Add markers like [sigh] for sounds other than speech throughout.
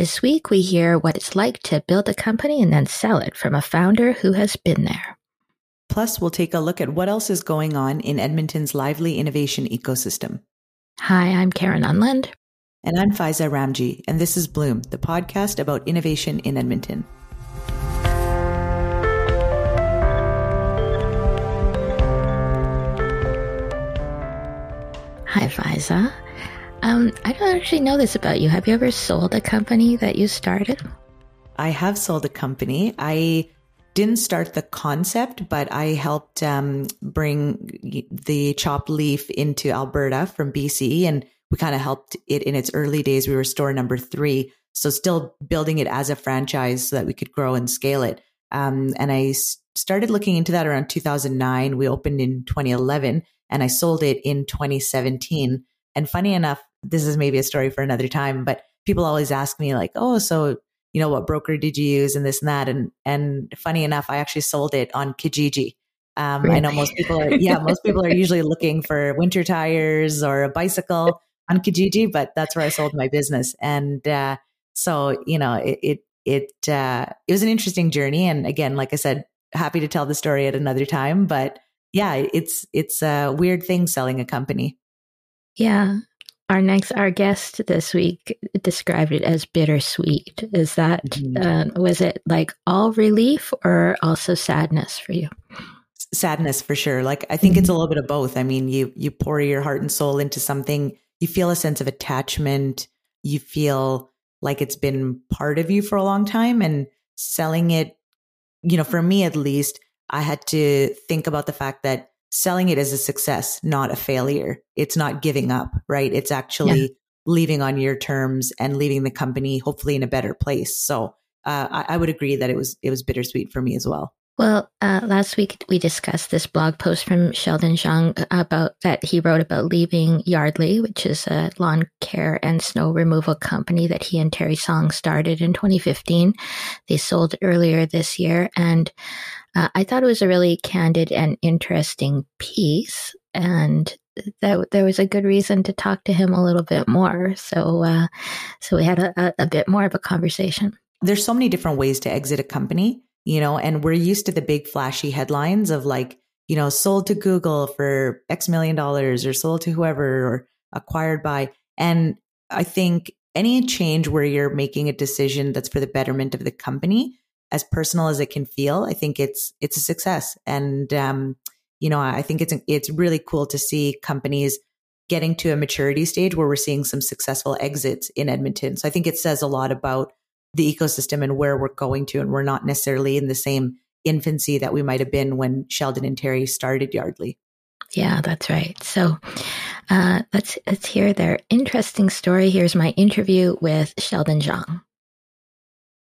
This week, we hear what it's like to build a company and then sell it from a founder who has been there. Plus, we'll take a look at what else is going on in Edmonton's lively innovation ecosystem. Hi, I'm Karen Unland. And I'm Faiza Ramji, and this is Bloom, the podcast about innovation in Edmonton. Hi, Faiza. Um, I don't actually know this about you. Have you ever sold a company that you started? I have sold a company. I didn't start the concept, but I helped um, bring the Chopped Leaf into Alberta from BC, and we kind of helped it in its early days. We were store number three, so still building it as a franchise so that we could grow and scale it. Um, and I started looking into that around 2009. We opened in 2011, and I sold it in 2017. And funny enough, this is maybe a story for another time, but people always ask me like, "Oh, so you know what broker did you use and this and that?" And and funny enough, I actually sold it on Kijiji. Um? I know most people are yeah, most people are usually looking for winter tires or a bicycle on Kijiji, but that's where I sold my business. And uh, so you know, it it it, uh, it was an interesting journey. And again, like I said, happy to tell the story at another time. But yeah, it's it's a weird thing selling a company. Yeah, our next, our guest this week described it as bittersweet. Is that mm-hmm. uh, was it like all relief or also sadness for you? Sadness for sure. Like I think mm-hmm. it's a little bit of both. I mean, you you pour your heart and soul into something, you feel a sense of attachment, you feel like it's been part of you for a long time, and selling it. You know, for me at least, I had to think about the fact that selling it as a success, not a failure. It's not giving up, right? It's actually yeah. leaving on your terms and leaving the company hopefully in a better place. So uh, I, I, would agree that it was it was bittersweet for me as well. Well, uh, last week we discussed this blog post from Sheldon Zhang about that he wrote about leaving Yardly, which is a lawn care and snow removal company that he and Terry Song started in 2015. They sold earlier this year, and uh, I thought it was a really candid and interesting piece, and that there was a good reason to talk to him a little bit more. So, uh, so we had a, a bit more of a conversation. There's so many different ways to exit a company, you know, and we're used to the big flashy headlines of like, you know, sold to Google for X million dollars or sold to whoever or acquired by. And I think any change where you're making a decision that's for the betterment of the company as personal as it can feel, I think it's it's a success. And um, you know, I think it's it's really cool to see companies getting to a maturity stage where we're seeing some successful exits in Edmonton. So I think it says a lot about the ecosystem and where we're going to, and we're not necessarily in the same infancy that we might have been when Sheldon and Terry started Yardly. Yeah, that's right. So uh, let's let's hear their interesting story. Here's my interview with Sheldon Zhang.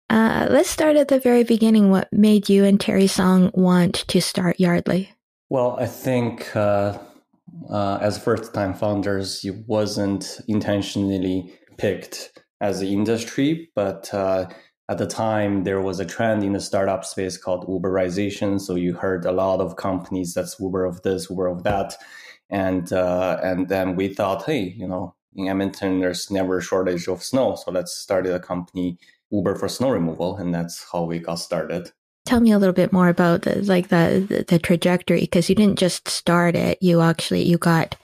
Uh, let's start at the very beginning. What made you and Terry Song want to start Yardly? Well, I think uh, uh, as first-time founders, it wasn't intentionally picked as the industry, but uh, at the time there was a trend in the startup space called Uberization. So you heard a lot of companies that's Uber of this, Uber of that, and uh, and then we thought, hey, you know, in Edmonton there's never a shortage of snow, so let's start a company Uber for snow removal, and that's how we got started. Tell me a little bit more about the, like the, the trajectory because you didn't just start it; you actually you got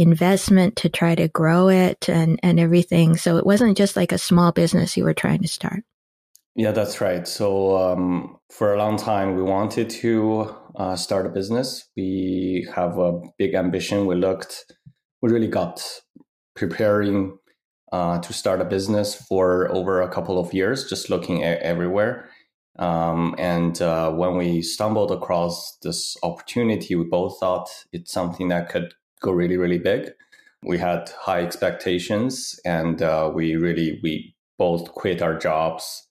investment to try to grow it and and everything. So it wasn't just like a small business you were trying to start. Yeah, that's right. So um, for a long time, we wanted to uh, start a business. We have a big ambition. We looked, we really got preparing uh, to start a business for over a couple of years, just looking everywhere. Um, and uh, when we stumbled across this opportunity, we both thought it's something that could go really, really big. We had high expectations, and uh, we really we both quit our jobs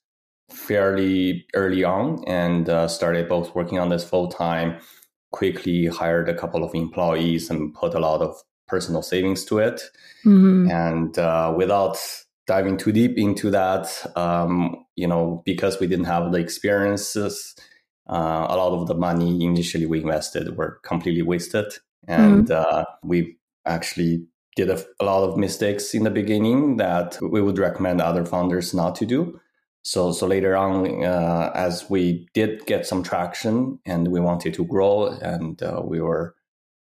fairly early on and uh, started both working on this full time. Quickly hired a couple of employees and put a lot of personal savings to it. Mm-hmm. And uh, without diving too deep into that, um, you know, because we didn't have the experiences, uh, a lot of the money initially we invested were completely wasted. And mm-hmm. uh, we actually did a, a, lot of mistakes in the beginning that we would recommend other founders not to do. So, so later on, uh, as we did get some traction and we wanted to grow, and uh, we were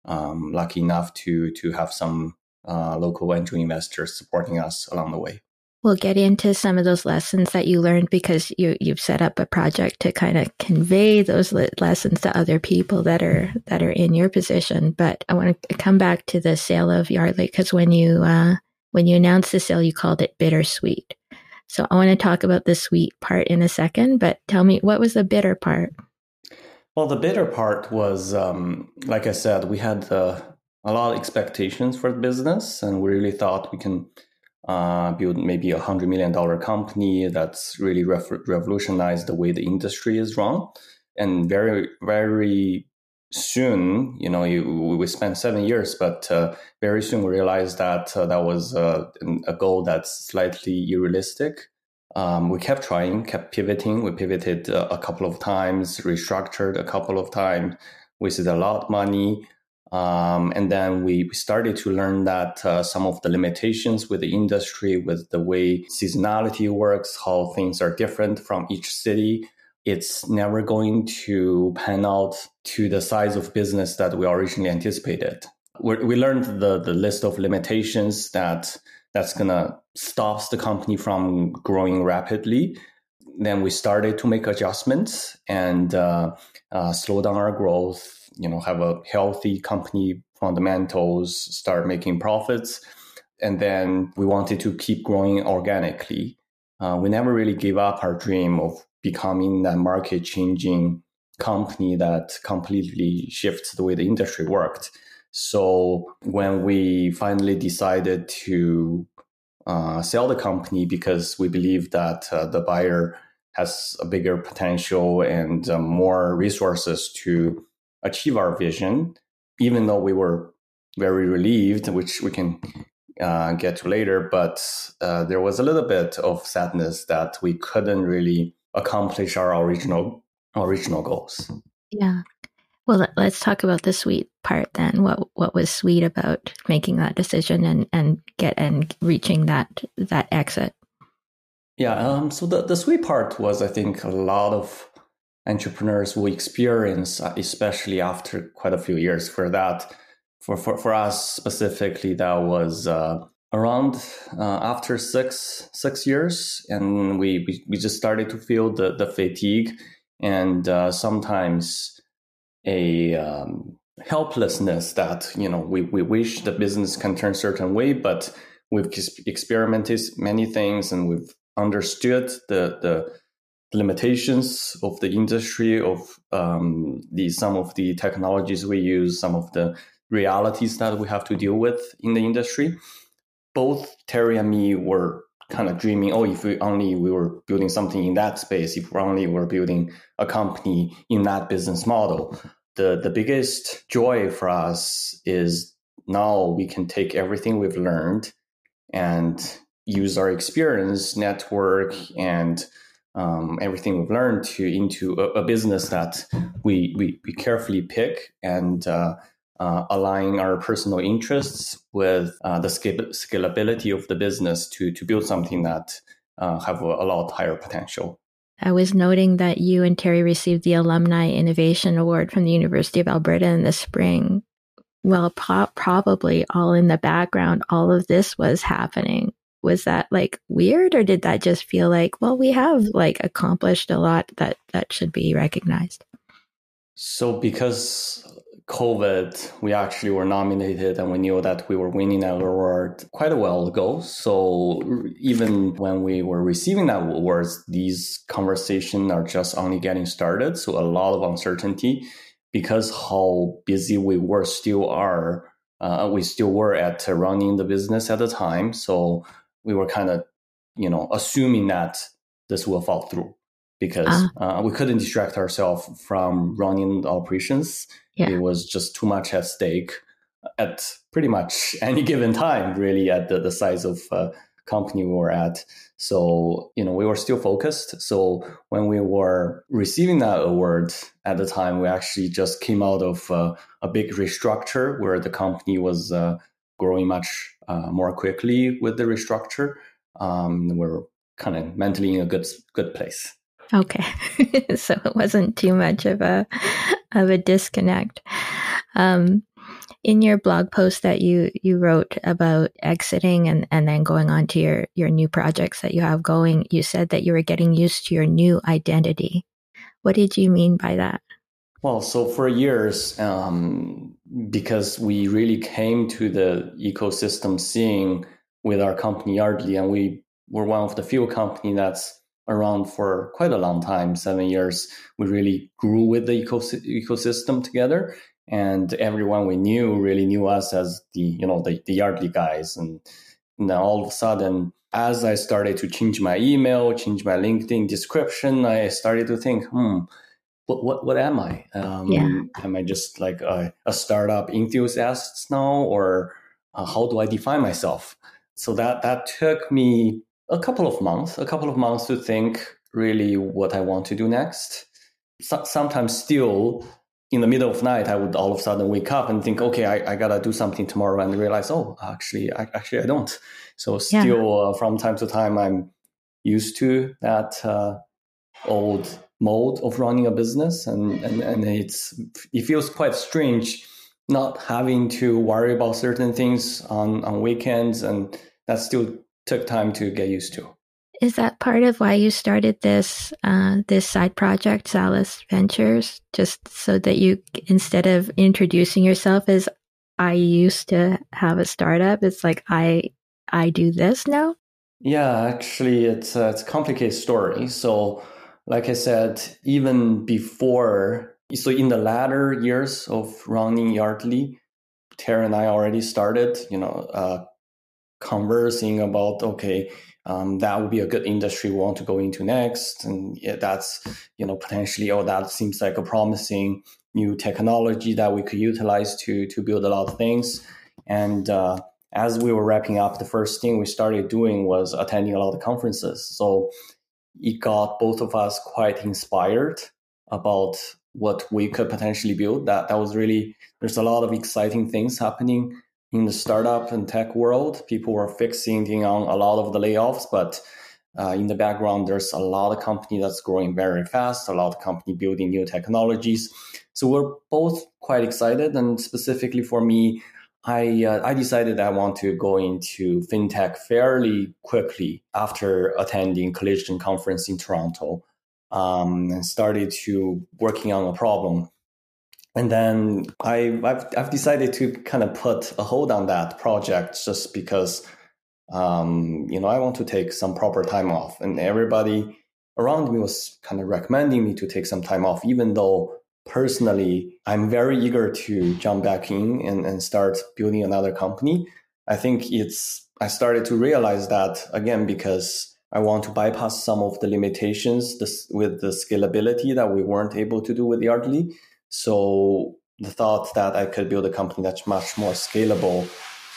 um, lucky enough to to have some uh, local angel investors supporting us along the way. We'll get into some of those lessons that you learned because you you've set up a project to kind of convey those lessons to other people that are that are in your position. But I want to come back to the sale of Yardly because when you uh, when you announced the sale, you called it bittersweet. So I want to talk about the sweet part in a second. But tell me, what was the bitter part? Well, the bitter part was, um, like I said, we had uh, a lot of expectations for the business, and we really thought we can uh, build maybe a hundred million dollar company that's really revolutionized the way the industry is run. And very, very soon, you know, you, we spent seven years, but uh, very soon we realized that uh, that was uh, a goal that's slightly unrealistic. Um, we kept trying, kept pivoting. We pivoted uh, a couple of times, restructured a couple of times, wasted a lot of money. Um, and then we started to learn that uh, some of the limitations with the industry, with the way seasonality works, how things are different from each city, it's never going to pan out to the size of business that we originally anticipated. We're, we learned the, the list of limitations that that's going to stop the company from growing rapidly. Then we started to make adjustments and uh, uh, slow down our growth you know have a healthy company fundamentals, start making profits, and then we wanted to keep growing organically. Uh, we never really gave up our dream of becoming that market changing company that completely shifts the way the industry worked. So when we finally decided to uh, sell the company because we believe that uh, the buyer has a bigger potential and uh, more resources to achieve our vision, even though we were very relieved, which we can uh, get to later. But uh, there was a little bit of sadness that we couldn't really accomplish our original original goals. Yeah. Well, let's talk about the sweet part then. What what was sweet about making that decision and and get and reaching that that exit? Yeah. Um. So the the sweet part was, I think, a lot of entrepreneurs will experience, uh, especially after quite a few years. For that, for for, for us specifically, that was uh, around uh, after six six years, and we, we, we just started to feel the the fatigue and uh, sometimes a um, helplessness that you know we, we wish the business can turn certain way, but we've experimented many things and we've understood the the limitations of the industry, of um, the some of the technologies we use, some of the realities that we have to deal with in the industry. Both Terry and me were kind of dreaming, oh, if we only we were building something in that space, if we only were building a company in that business model. The the biggest joy for us is now we can take everything we've learned and use our experience, network, and um, everything we've learned to into a, a business that we, we, we carefully pick and uh, uh, align our personal interests with uh, the scalability of the business to to build something that uh, have a, a, lot higher potential. I was noting that you and Terry received the Alumni Innovation Award from the University of Alberta in the spring. Well, pro- probably all in the background, all of this was happening was that like weird or did that just feel like well we have like accomplished a lot that that should be recognized? So because covid we actually were nominated and we knew that we were winning that award quite a while ago. So even when we were receiving that awards these conversations are just only getting started. So a lot of uncertainty because how busy we were still are uh, we still were at running the business at the time. So we were kind of, you know, assuming that this will fall through because uh, uh, we couldn't distract ourselves from running the operations. Yeah. It was just too much at stake at pretty much [laughs] any given time, really, at the, the size of uh, company we were at. So, you know, we were still focused. So when we were receiving that award at the time, we actually just came out of uh, a big restructure where the company was uh, growing much uh, more quickly with the restructure. Um, we're kind of mentally in a good good place. Okay, [laughs] so it wasn't too much of a of a disconnect. Um, in your blog post that you you wrote about exiting and and then going on to your your new projects that you have going, you said that you were getting used to your new identity. What did you mean by that? Well, so for years, um, because we really came to the ecosystem seeing with our company Yardly, and we were one of the few company that's around for quite a long time, seven years. We really grew with the ecos- ecosystem together, and everyone we knew really knew us as the you know the, the Yardly guys. And now all of a sudden, as I started to change my email, change my LinkedIn description, I started to think, hmm what what, what am I? Um, yeah. Am I just like a, a startup enthusiast now, or uh, how do I define myself? So that that took me a couple of months, a couple of months to think really what I want to do next. So, sometimes still in the middle of night, I would all of a sudden wake up and think, okay, I, I gotta do something tomorrow, and realize, oh, actually, I, actually I don't. So still, yeah. uh, from time to time, I'm used to that uh, old mode of running a business and, and, and it's it feels quite strange not having to worry about certain things on, on weekends and that still took time to get used to. Is that part of why you started this uh, this side project, Zalis Ventures, just so that you instead of introducing yourself as I used to have a startup, it's like I I do this now? Yeah, actually, it's a, it's a complicated story. So like I said, even before, so in the latter years of running Yardly, Terry and I already started, you know, uh, conversing about, okay, um, that would be a good industry we want to go into next. And yeah, that's, you know, potentially, oh, that seems like a promising new technology that we could utilize to, to build a lot of things. And, uh, as we were wrapping up, the first thing we started doing was attending a lot of conferences. So it got both of us quite inspired about what we could potentially build. That that was really there's a lot of exciting things happening in the startup and tech world. People were fixing on a lot of the layoffs, but uh, in the background, there's a lot of company that's growing very fast, a lot of company building new technologies. So we're both quite excited. And specifically for me, I uh, I decided I want to go into fintech fairly quickly after attending Collision conference in Toronto, um, and started to working on a problem. And then I I've, I've decided to kind of put a hold on that project just because um, you know I want to take some proper time off, and everybody around me was kind of recommending me to take some time off, even though personally, I'm very eager to jump back in and, and start building another company. I think it's, I started to realize that again, because I want to bypass some of the limitations this, with the scalability that we weren't able to do with Yardly. So the thought that I could build a company that's much more scalable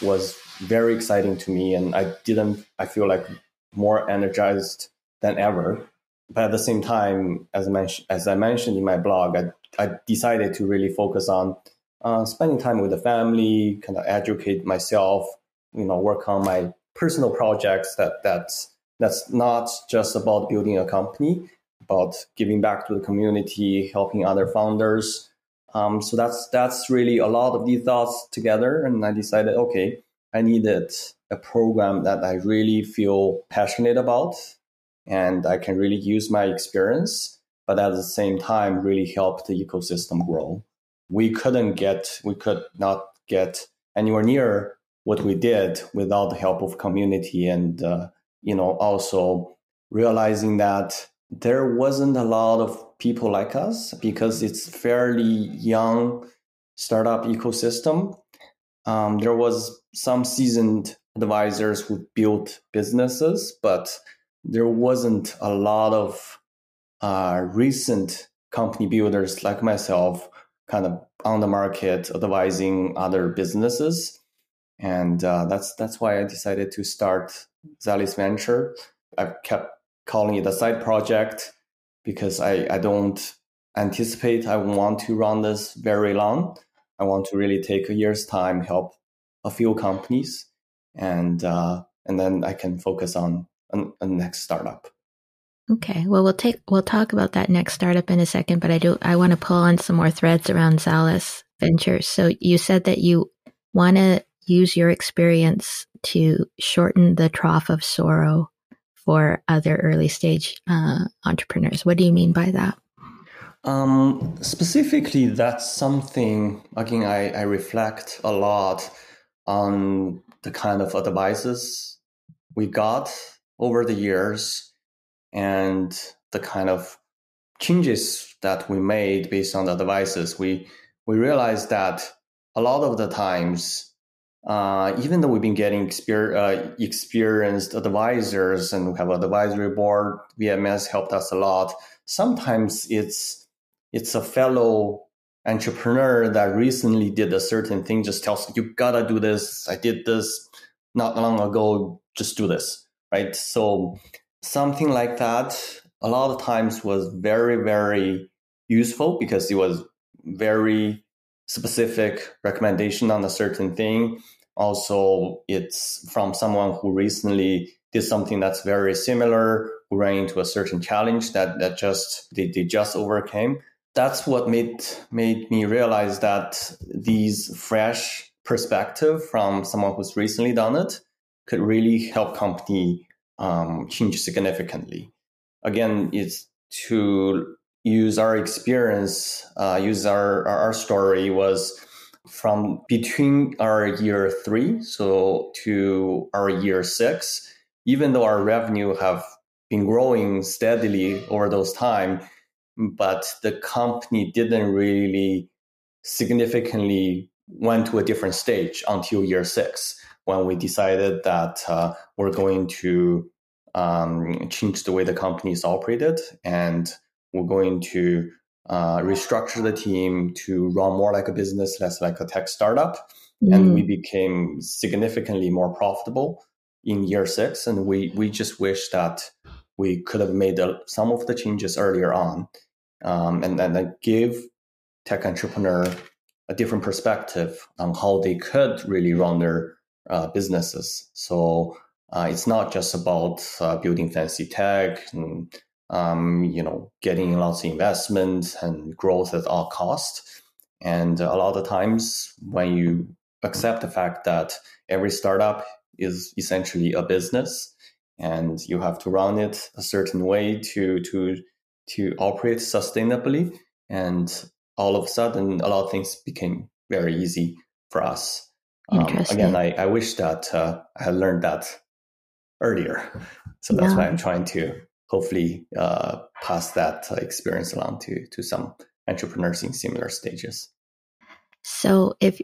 was very exciting to me. And I didn't, I feel like more energized than ever. But at the same time, as mentioned, as I mentioned in my blog, I I decided to really focus on uh, spending time with the family, kind of educate myself, you know, work on my personal projects. That that's that's not just about building a company, about giving back to the community, helping other founders. Um, so that's that's really a lot of these thoughts together, and I decided, okay, I needed a program that I really feel passionate about, and I can really use my experience but at the same time really help the ecosystem grow. We couldn't get, we could not get anywhere near what we did without the help of community and, uh, you know, also realizing that there wasn't a lot of people like us because it's fairly young startup ecosystem. Um, there was some seasoned advisors who built businesses, but there wasn't a lot of uh, recent company builders like myself kind of on the market advising other businesses. And uh, that's that's why i decided to start zalis venture. I've kept calling it a side project because i, I don't anticipate i want to run this very long. I want to really take a year's time help a few companies, and uh, and then I can focus on a next startup. Okay. Well, we'll take we'll talk about that next startup in a second, but I do I want to pull on some more threads around Zalus Ventures. So you said that you want to use your experience to shorten the trough of sorrow for other early stage uh, entrepreneurs. What do you mean by that? Um, specifically, that's something again I, I reflect a lot on the kind of advices we got over the years and the kind of changes that we made based on the devices, we we realized that a lot of the times, uh, even though we've been getting exper- uh, experienced advisors and we have an advisory board, VMS helped us a lot. Sometimes it's it's a fellow entrepreneur that recently did a certain thing, just tells you gotta do this. I did this not long ago. Just do this, right? So something like that a lot of times was very very useful because it was very specific recommendation on a certain thing. Also it's from someone who recently did something that's very similar who ran into a certain challenge that that just they, they just overcame. That's what made made me realize that these fresh perspective from someone who's recently done it could really help company um, change significantly. Again, it's to use our experience, uh, use our, our story was from between our year three, so to our year six, even though our revenue have been growing steadily over those time, but the company didn't really significantly went to a different stage until year six when we decided that uh, we're going to um, change the way the company is operated and we're going to uh, restructure the team to run more like a business, less like a tech startup. Mm. And we became significantly more profitable in year six. And we, we just wish that we could have made the, some of the changes earlier on um, and then give tech entrepreneur a different perspective on how they could really run their uh, businesses. So uh, it's not just about uh, building fancy tech and um, you know getting lots of investment and growth at all cost. And a lot of times, when you accept the fact that every startup is essentially a business, and you have to run it a certain way to to to operate sustainably, and all of a sudden, a lot of things became very easy for us. Um, again, I, I wish that uh, I had learned that earlier. So that's yeah. why I'm trying to hopefully uh, pass that experience along to to some entrepreneurs in similar stages. So, if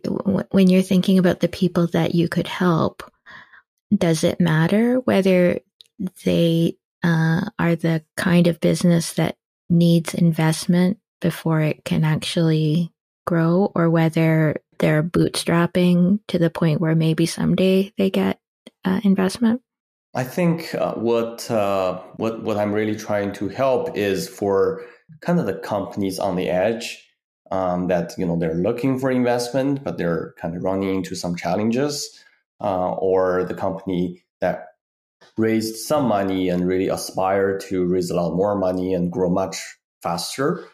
when you're thinking about the people that you could help, does it matter whether they uh, are the kind of business that needs investment before it can actually grow, or whether they're bootstrapping to the point where maybe someday they get uh, investment? I think uh, what uh, what what I'm really trying to help is for kind of the companies on the edge um, that you know they're looking for investment, but they're kind of running into some challenges, uh, or the company that raised some money and really aspire to raise a lot more money and grow much faster.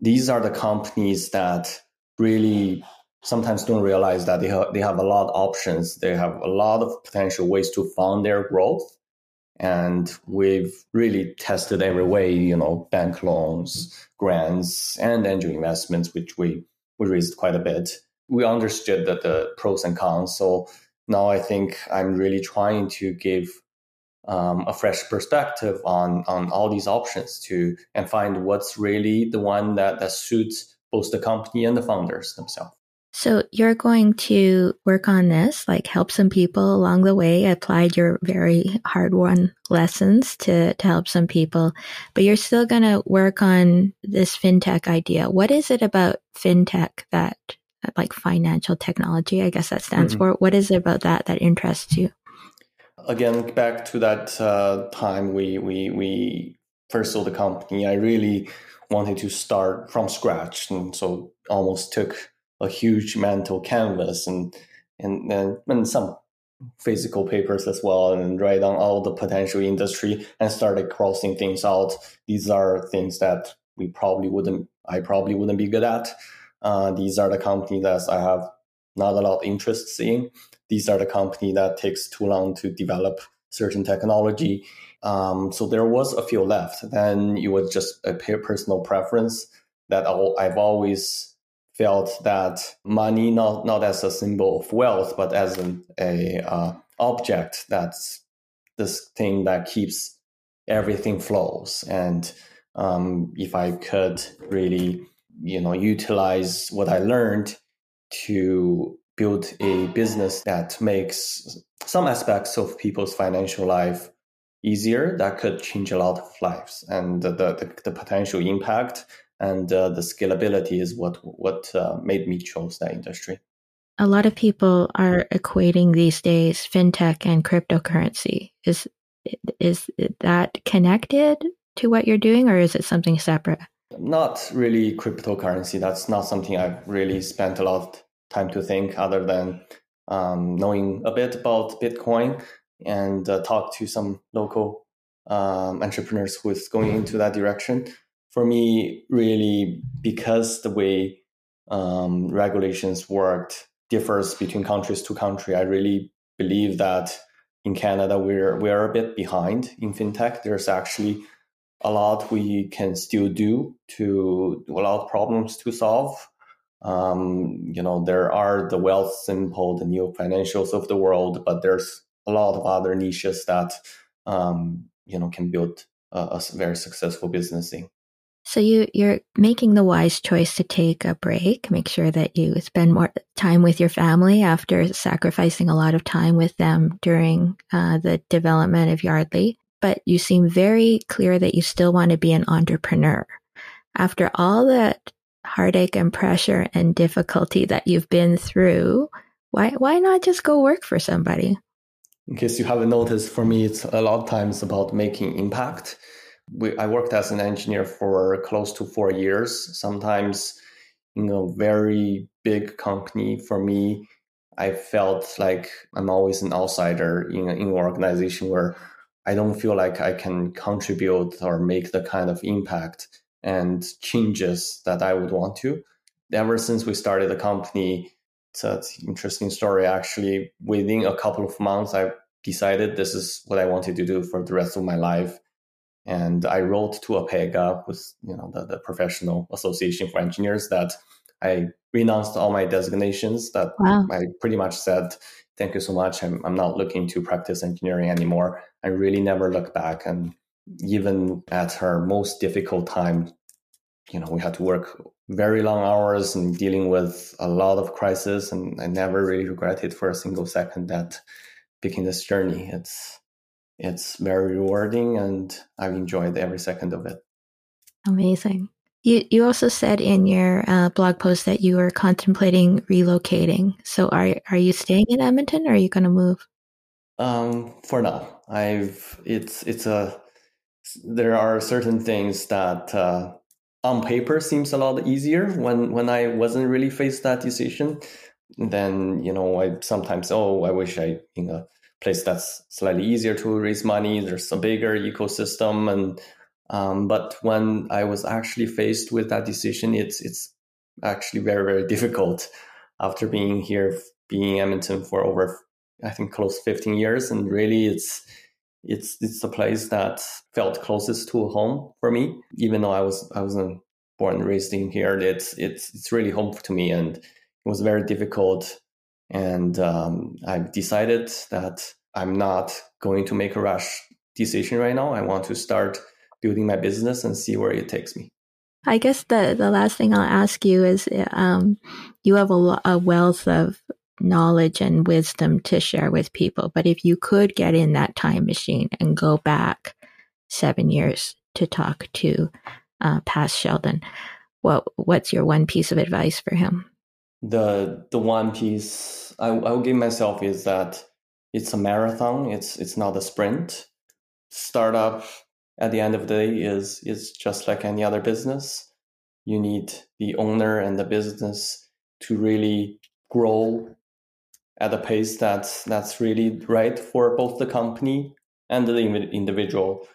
These are the companies that really sometimes don't realize that they have, they have a lot of options. They have a lot of potential ways to fund their growth. And we've really tested every way, you know, bank loans, grants, and angel investments, which we, we raised quite a bit. We understood that the pros and cons. So now I think I'm really trying to give um, a fresh perspective on on all these options to and find what's really the one that, that suits both the company and the founders themselves. So you're going to work on this, like help some people along the way, applied your very hard won lessons to, to help some people, but you're still going to work on this fintech idea. What is it about fintech that, like financial technology, I guess that stands mm-hmm. for? What is it about that that interests you? Again, back to that uh, time we, we, we first sold the company, I really wanted to start from scratch. And so almost took a huge mental canvas and and then and some physical papers as well and write down all the potential industry and started crossing things out. These are things that we probably wouldn't, I probably wouldn't be good at. Uh, these are the companies that I have not a lot of interests in. These are the company that takes too long to develop certain technology. Um, so there was a few left. Then it was just a personal preference that I've always felt that money not not as a symbol of wealth, but as an a uh, object that's this thing that keeps everything flows. And um, if I could really, you know, utilize what I learned to build a business that makes some aspects of people's financial life easier, that could change a lot of lives. And the, the, the potential impact and uh, the scalability is what what uh, made me choose that industry. A lot of people are equating these days fintech and cryptocurrency. Is is that connected to what you're doing, or is it something separate? Not really cryptocurrency. That's not something I've really spent a lot of time to think, other than um, knowing a bit about Bitcoin and uh, talk to some local um, entrepreneurs who is going into that direction for me, really, because the way um, regulations worked differs between countries to country, I really believe that in Canada we're we're a bit behind in fintech. There's actually a lot we can still do to a lot of problems to solve. Um, you know, there are the wealth simple, the Neo Financials of the world, but there's a lot of other niches that um, you know can build a, a very successful business in. So you you're making the wise choice to take a break, make sure that you spend more time with your family after sacrificing a lot of time with them during uh, the development of Yardly. But you seem very clear that you still want to be an entrepreneur. After all that heartache and pressure and difficulty that you've been through, why why not just go work for somebody? In case you haven't noticed, for me, it's a lot of times about making impact we, I worked as an engineer for close to four years. Sometimes in a very big company, for me, I felt like I'm always an outsider in, in an organization where I don't feel like I can contribute or make the kind of impact and changes that I would want to. Ever since we started the company, it's an interesting story. Actually, within a couple of months, I decided this is what I wanted to do for the rest of my life. And I wrote to APEGA, with you know the, the professional association for engineers, that I renounced all my designations. That wow. I pretty much said, "Thank you so much. I'm I'm not looking to practice engineering anymore." I really never looked back, and even at her most difficult time, you know, we had to work very long hours and dealing with a lot of crisis, and I never really regretted for a single second that picking this journey. It's it's very rewarding and I've enjoyed every second of it. Amazing. You you also said in your uh, blog post that you were contemplating relocating. So are are you staying in Edmonton or are you going to move? Um, for now, I've it's it's a there are certain things that uh, on paper seems a lot easier when when I wasn't really faced that decision. Then you know I sometimes oh I wish I you know place that's slightly easier to raise money. There's a bigger ecosystem, and um, but when I was actually faced with that decision, it's it's actually very very difficult. After being here, being Edmonton for over I think close 15 years, and really it's it's it's the place that felt closest to home for me. Even though I was I wasn't born and raised in here, it's it's it's really home to me, and it was very difficult and um, I've decided that I'm not going to make a rush decision right now. I want to start building my business and see where it takes me. I guess the, the last thing I'll ask you is um, you have a, a wealth of knowledge and wisdom to share with people. But if you could get in that time machine and go back seven years to talk to uh, past Sheldon, what what's your one piece of advice for him? The the one piece I, I will give myself is that it's a marathon. It's it's not a sprint. Startup at the end of the day is is just like any other business. You need the owner and the business to really grow at a pace that's that's really right for both the company and the individual.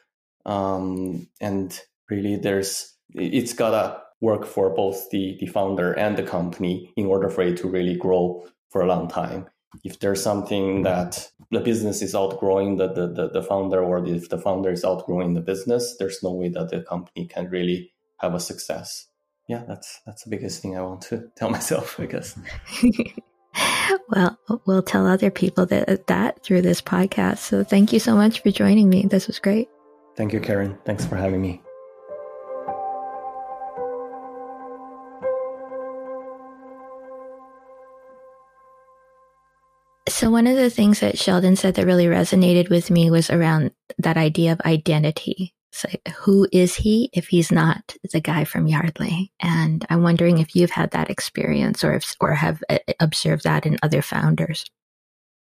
Um, and really, there's it's gotta work for both the the founder and the company in order for it to really grow for a long time. If there's something that the business is outgrowing the, the, the, the founder, or if the founder is outgrowing the business, there's no way that the company can really have a success. Yeah, that's that's the biggest thing I want to [laughs] tell myself, I guess. [laughs] well, we'll tell other people that that through this podcast. So thank you so much for joining me. This was great. Thank you, Karen. Thanks for having me. So, one of the things that Sheldon said that really resonated with me was around that idea of identity. So, who is he if he's not the guy from Yardly? And I'm wondering if you've had that experience or if, or have uh, observed that in other founders.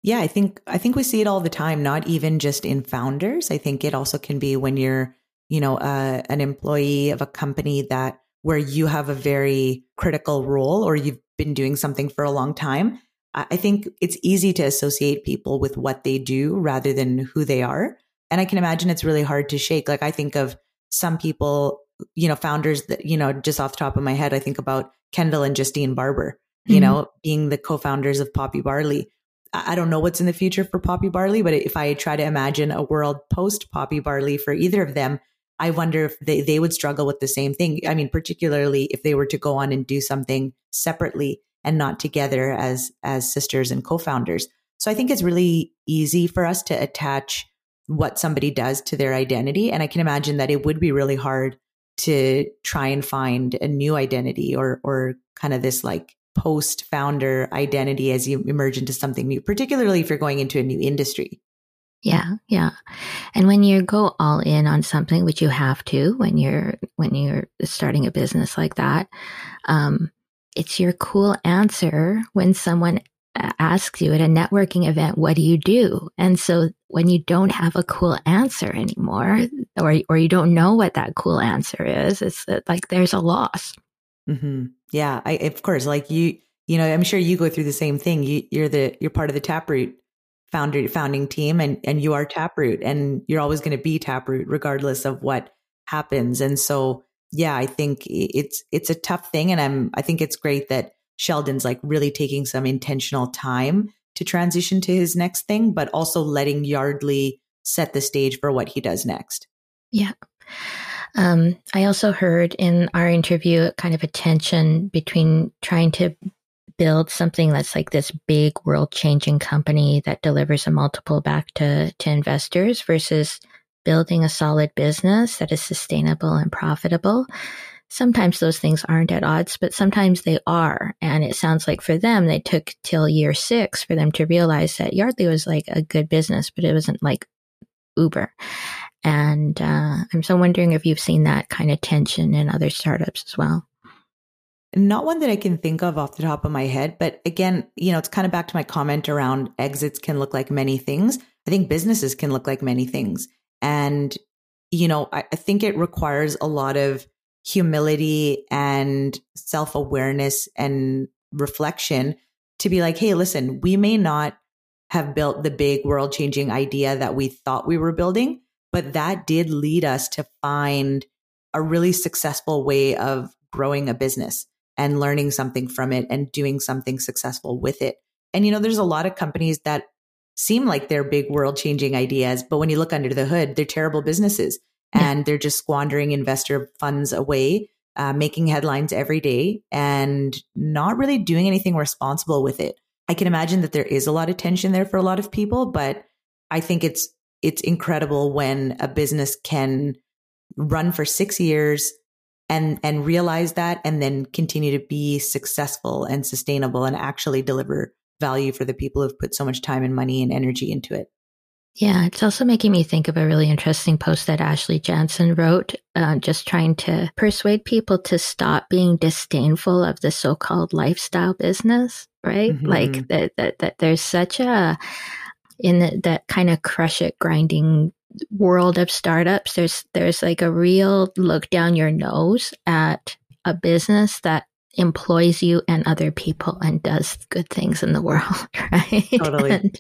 Yeah, I think I think we see it all the time. Not even just in founders. I think it also can be when you're, you know, uh, an employee of a company that where you have a very critical role or you've been doing something for a long time I think it's easy to associate people with what they do rather than who they are. And I can imagine it's really hard to shake. Like I think of some people, you know, founders that, you know, just off the top of my head, I think about Kendall and Justine Barber, you mm-hmm. know, being the co-founders of Poppy Barley. I don't know what's in the future for Poppy Barley, but if I try to imagine a world post Poppy Barley for either of them, I wonder if they, they would struggle with the same thing. I mean, particularly if they were to go on and do something separately and not together as as sisters and co-founders. So I think it's really easy for us to attach what somebody does to their identity and I can imagine that it would be really hard to try and find a new identity or or kind of this like post founder identity as you emerge into something new, particularly if you're going into a new industry. Yeah, yeah. And when you go all in on something, which you have to when you're when you're starting a business like that, um, it's your cool answer when someone asks you at a networking event, what do you do? And so when you don't have a cool answer anymore, or, or you don't know what that cool answer is, it's like there's a loss. Mm-hmm. Yeah. I, of course, like you, you know, I'm sure you go through the same thing. You, you're the, you're part of the Taproot founder, founding team and, and you are Taproot and you're always going to be Taproot regardless of what happens. And so yeah, I think it's it's a tough thing, and I'm I think it's great that Sheldon's like really taking some intentional time to transition to his next thing, but also letting Yardly set the stage for what he does next. Yeah. Um, I also heard in our interview kind of a tension between trying to build something that's like this big world changing company that delivers a multiple back to, to investors versus building a solid business that is sustainable and profitable. Sometimes those things aren't at odds, but sometimes they are. And it sounds like for them, they took till year six for them to realize that Yardly was like a good business, but it wasn't like Uber. And uh, I'm so wondering if you've seen that kind of tension in other startups as well. Not one that I can think of off the top of my head, but again, you know, it's kind of back to my comment around exits can look like many things. I think businesses can look like many things. And, you know, I, I think it requires a lot of humility and self awareness and reflection to be like, hey, listen, we may not have built the big world changing idea that we thought we were building, but that did lead us to find a really successful way of growing a business and learning something from it and doing something successful with it. And, you know, there's a lot of companies that seem like they're big world changing ideas, but when you look under the hood, they're terrible businesses and yeah. they're just squandering investor funds away, uh, making headlines every day and not really doing anything responsible with it. I can imagine that there is a lot of tension there for a lot of people, but I think it's it's incredible when a business can run for 6 years and and realize that and then continue to be successful and sustainable and actually deliver value for the people who've put so much time and money and energy into it. Yeah, it's also making me think of a really interesting post that Ashley Janssen wrote, uh, just trying to persuade people to stop being disdainful of the so-called lifestyle business, right? Mm-hmm. Like that, that, that there's such a, in the, that kind of crush it grinding world of startups, there's, there's like a real look down your nose at a business that employs you and other people and does good things in the world, [laughs] right? Totally. And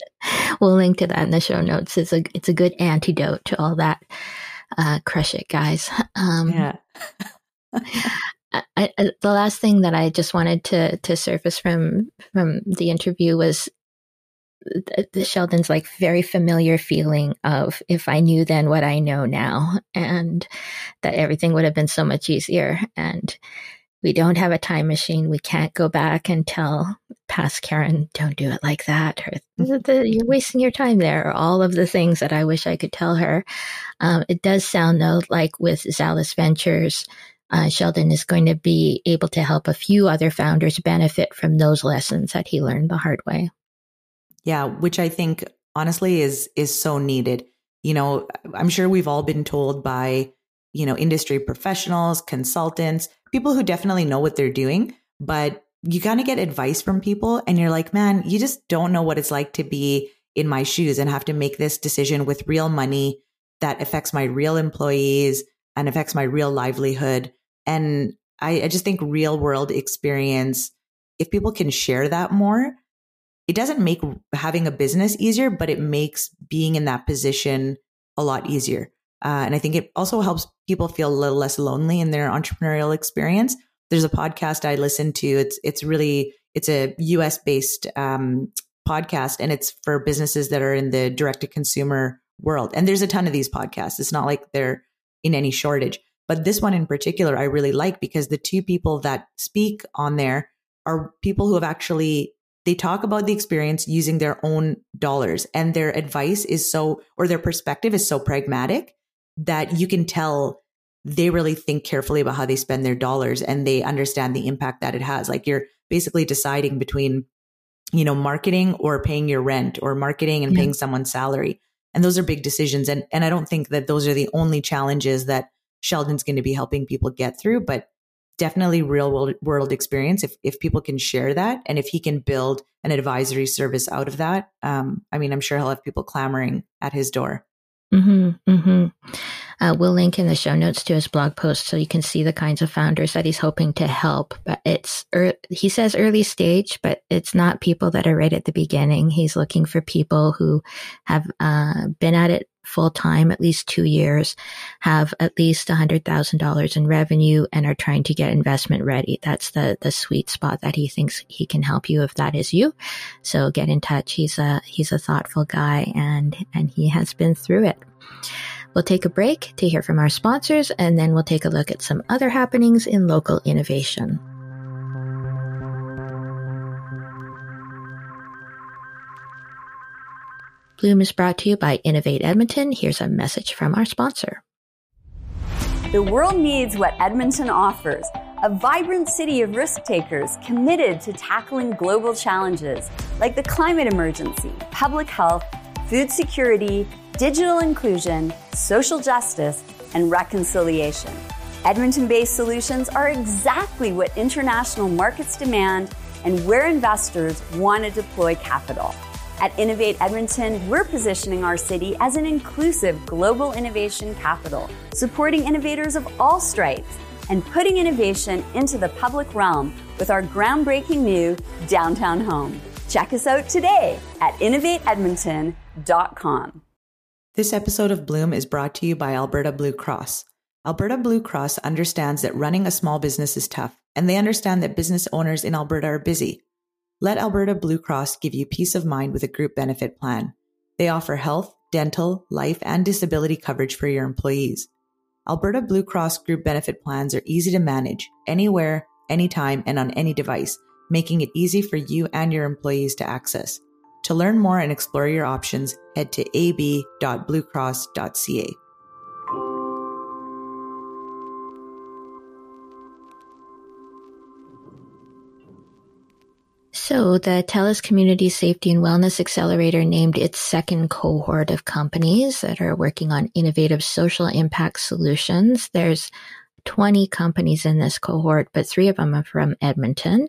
we'll link to that in the show notes. It's a it's a good antidote to all that. Uh, crush it, guys. [laughs] Um, yeah. [laughs] I, I, the last thing that I just wanted to to surface from from the interview was the, the Sheldon's like very familiar feeling of if I knew then what I know now, and that everything would have been so much easier. And we don't have a time machine. We can't go back and tell past Karen, don't do it like that. Or you're wasting your time there. Or all of the things that I wish I could tell her. Um, it does sound though like with Zalus Ventures, uh, Sheldon is going to be able to help a few other founders benefit from those lessons that he learned the hard way. Yeah, which I think honestly is is so needed. You know, I'm sure we've all been told by, you know, industry professionals, consultants, people who definitely know what they're doing, but you kind of get advice from people and you're like, man, you just don't know what it's like to be in my shoes and have to make this decision with real money that affects my real employees and affects my real livelihood. And I, I just think real world experience, if people can share that more, it doesn't make having a business easier, but it makes being in that position a lot easier. Uh, and I think it also helps people feel a little less lonely in their entrepreneurial experience. There's a podcast I listen to. It's it's really it's a U.S. based um, podcast, and it's for businesses that are in the direct to consumer world. And there's a ton of these podcasts. It's not like they're in any shortage. But this one in particular, I really like because the two people that speak on there are people who have actually they talk about the experience using their own dollars and their advice is so or their perspective is so pragmatic that you can tell they really think carefully about how they spend their dollars and they understand the impact that it has. Like you're basically deciding between, you know, marketing or paying your rent or marketing and yeah. paying someone's salary. And those are big decisions. And, and I don't think that those are the only challenges that Sheldon's going to be helping people get through, but definitely real world, world experience. If, if people can share that and if he can build an advisory service out of that, um, I mean, I'm sure he'll have people clamoring at his door. Mm-hmm, mm-hmm. Uh, we'll link in the show notes to his blog post so you can see the kinds of founders that he's hoping to help. But it's, er, he says early stage, but it's not people that are right at the beginning. He's looking for people who have uh, been at it full time, at least two years, have at least $100,000 in revenue and are trying to get investment ready. That's the, the sweet spot that he thinks he can help you if that is you. So get in touch. He's a, he's a thoughtful guy and, and he has been through it. We'll take a break to hear from our sponsors, and then we'll take a look at some other happenings in local innovation. Bloom is brought to you by Innovate Edmonton. Here's a message from our sponsor. The world needs what Edmonton offers a vibrant city of risk takers committed to tackling global challenges like the climate emergency, public health, food security, digital inclusion, social justice, and reconciliation. Edmonton based solutions are exactly what international markets demand and where investors want to deploy capital. At Innovate Edmonton, we're positioning our city as an inclusive global innovation capital, supporting innovators of all stripes and putting innovation into the public realm with our groundbreaking new downtown home. Check us out today at innovateedmonton.com. This episode of Bloom is brought to you by Alberta Blue Cross. Alberta Blue Cross understands that running a small business is tough, and they understand that business owners in Alberta are busy. Let Alberta Blue Cross give you peace of mind with a group benefit plan. They offer health, dental, life, and disability coverage for your employees. Alberta Blue Cross group benefit plans are easy to manage, anywhere, anytime, and on any device, making it easy for you and your employees to access. To learn more and explore your options, head to ab.bluecross.ca. So, the TELUS Community Safety and Wellness Accelerator named its second cohort of companies that are working on innovative social impact solutions. There's 20 companies in this cohort, but three of them are from Edmonton.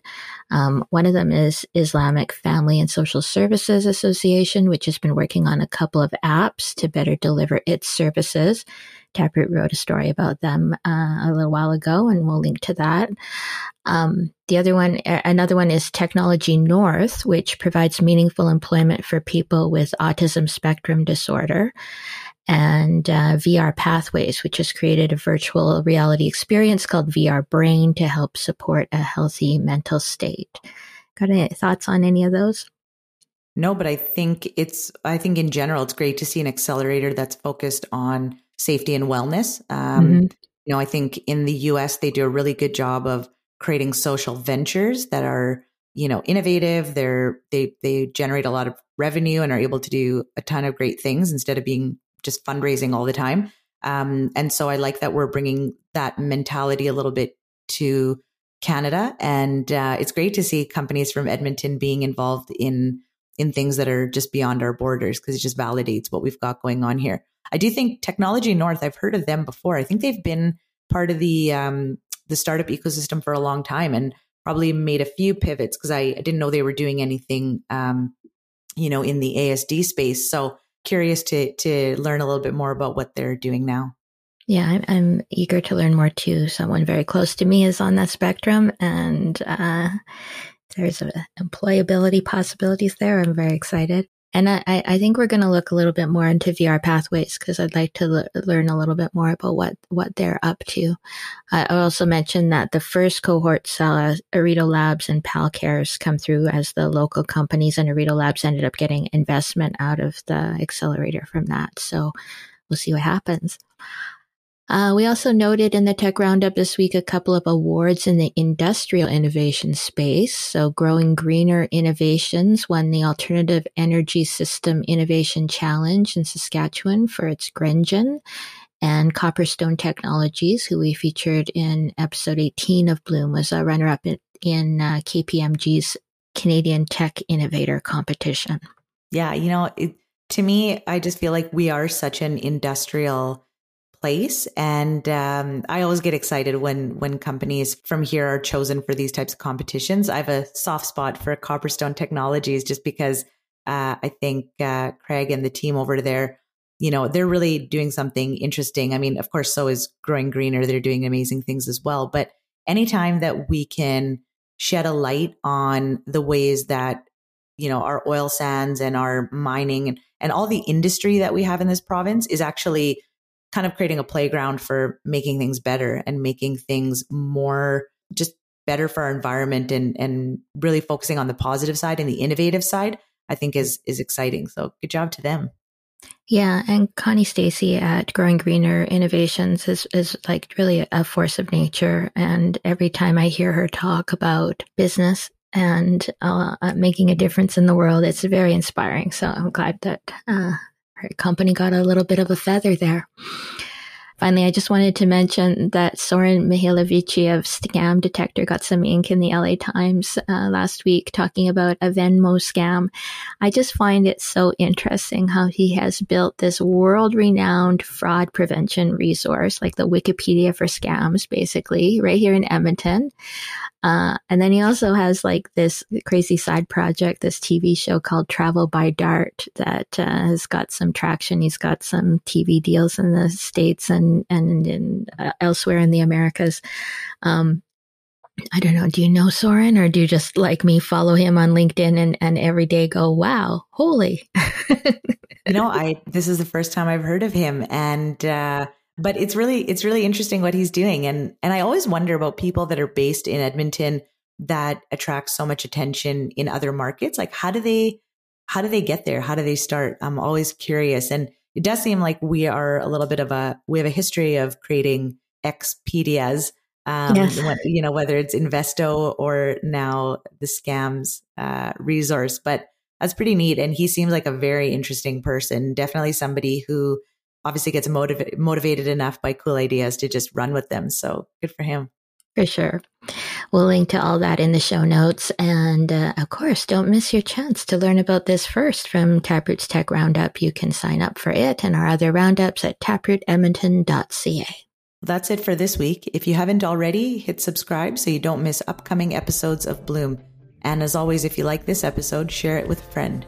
Um, one of them is Islamic Family and Social Services Association, which has been working on a couple of apps to better deliver its services. Taproot wrote a story about them uh, a little while ago, and we'll link to that. Um, the other one, another one is Technology North, which provides meaningful employment for people with autism spectrum disorder and uh, VR Pathways, which has created a virtual reality experience called VR Brain to help support a healthy mental state. Got any thoughts on any of those? No, but I think it's, I think in general, it's great to see an accelerator that's focused on safety and wellness. Um, mm-hmm. You know, I think in the US, they do a really good job of creating social ventures that are, you know, innovative. They're, they, they generate a lot of revenue and are able to do a ton of great things instead of being just fundraising all the time. Um, and so I like that we're bringing that mentality a little bit to Canada. And uh, it's great to see companies from Edmonton being involved in in things that are just beyond our borders because it just validates what we've got going on here. I do think Technology North. I've heard of them before. I think they've been part of the um, the startup ecosystem for a long time and probably made a few pivots because I, I, didn't know they were doing anything, um, you know, in the ASD space. So curious to to learn a little bit more about what they're doing now. Yeah, I'm, I'm eager to learn more too. Someone very close to me is on that spectrum, and uh, there's a, employability possibilities there. I'm very excited. And I, I think we're going to look a little bit more into VR pathways because I'd like to learn a little bit more about what, what they're up to. I also mentioned that the first cohort saw Areto Labs and PalCares come through as the local companies, and Areto Labs ended up getting investment out of the accelerator from that. So we'll see what happens. Uh, we also noted in the Tech Roundup this week a couple of awards in the industrial innovation space. So, Growing Greener Innovations won the Alternative Energy System Innovation Challenge in Saskatchewan for its Grengen, and Copperstone Technologies, who we featured in episode 18 of Bloom, was a runner up in, in uh, KPMG's Canadian Tech Innovator Competition. Yeah, you know, it, to me, I just feel like we are such an industrial place. And um, I always get excited when when companies from here are chosen for these types of competitions. I have a soft spot for Copperstone Technologies just because uh, I think uh, Craig and the team over there, you know, they're really doing something interesting. I mean, of course, so is Growing Greener. They're doing amazing things as well. But anytime that we can shed a light on the ways that you know our oil sands and our mining and, and all the industry that we have in this province is actually kind of creating a playground for making things better and making things more just better for our environment and and really focusing on the positive side and the innovative side i think is is exciting. So good job to them. Yeah and Connie Stacey at growing greener innovations is is like really a force of nature. And every time i hear her talk about business and uh, making a difference in the world it's very inspiring. So i'm glad that uh, company got a little bit of a feather there. Finally, I just wanted to mention that Sorin Mihailovici of Scam Detector got some ink in the LA Times uh, last week talking about a Venmo scam. I just find it so interesting how he has built this world renowned fraud prevention resource, like the Wikipedia for scams, basically, right here in Edmonton. Uh, and then he also has like this crazy side project, this TV show called Travel by Dart that uh, has got some traction. He's got some TV deals in the States and, and in, uh, elsewhere in the Americas. Um, I don't know. Do you know Sorin or do you just like me follow him on LinkedIn and, and every day go, wow, holy? [laughs] you know, I, this is the first time I've heard of him and, uh, but it's really it's really interesting what he's doing. And and i always wonder about people that are based in edmonton that attract so much attention in other markets. Like how do they how do they get there? How do they start? I'm always curious. And it does seem like we are a little bit of a we have a history of creating expedias um, yes. you know whether it's investo or now the scams uh, resource but that's pretty neat. And he seems like a very interesting person definitely somebody who obviously gets motiv- motivated enough by cool ideas to just run with them. So good for him. For sure. We'll link to all that in the show notes. And uh, of course, don't miss your chance to learn about this first from Taproot's Tech Roundup. You can sign up for it and our other roundups at taprootedmonton.ca. That's it for this week. If you haven't already, hit subscribe so you don't miss upcoming episodes of Bloom. And as always, if you like this episode, share it with a friend.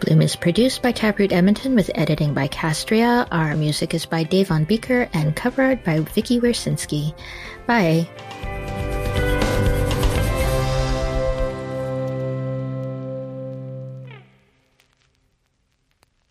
Bloom is produced by Taproot Edmonton with editing by Castria. Our music is by Dave Von Bieker and cover art by Vikki Wersinski. Bye.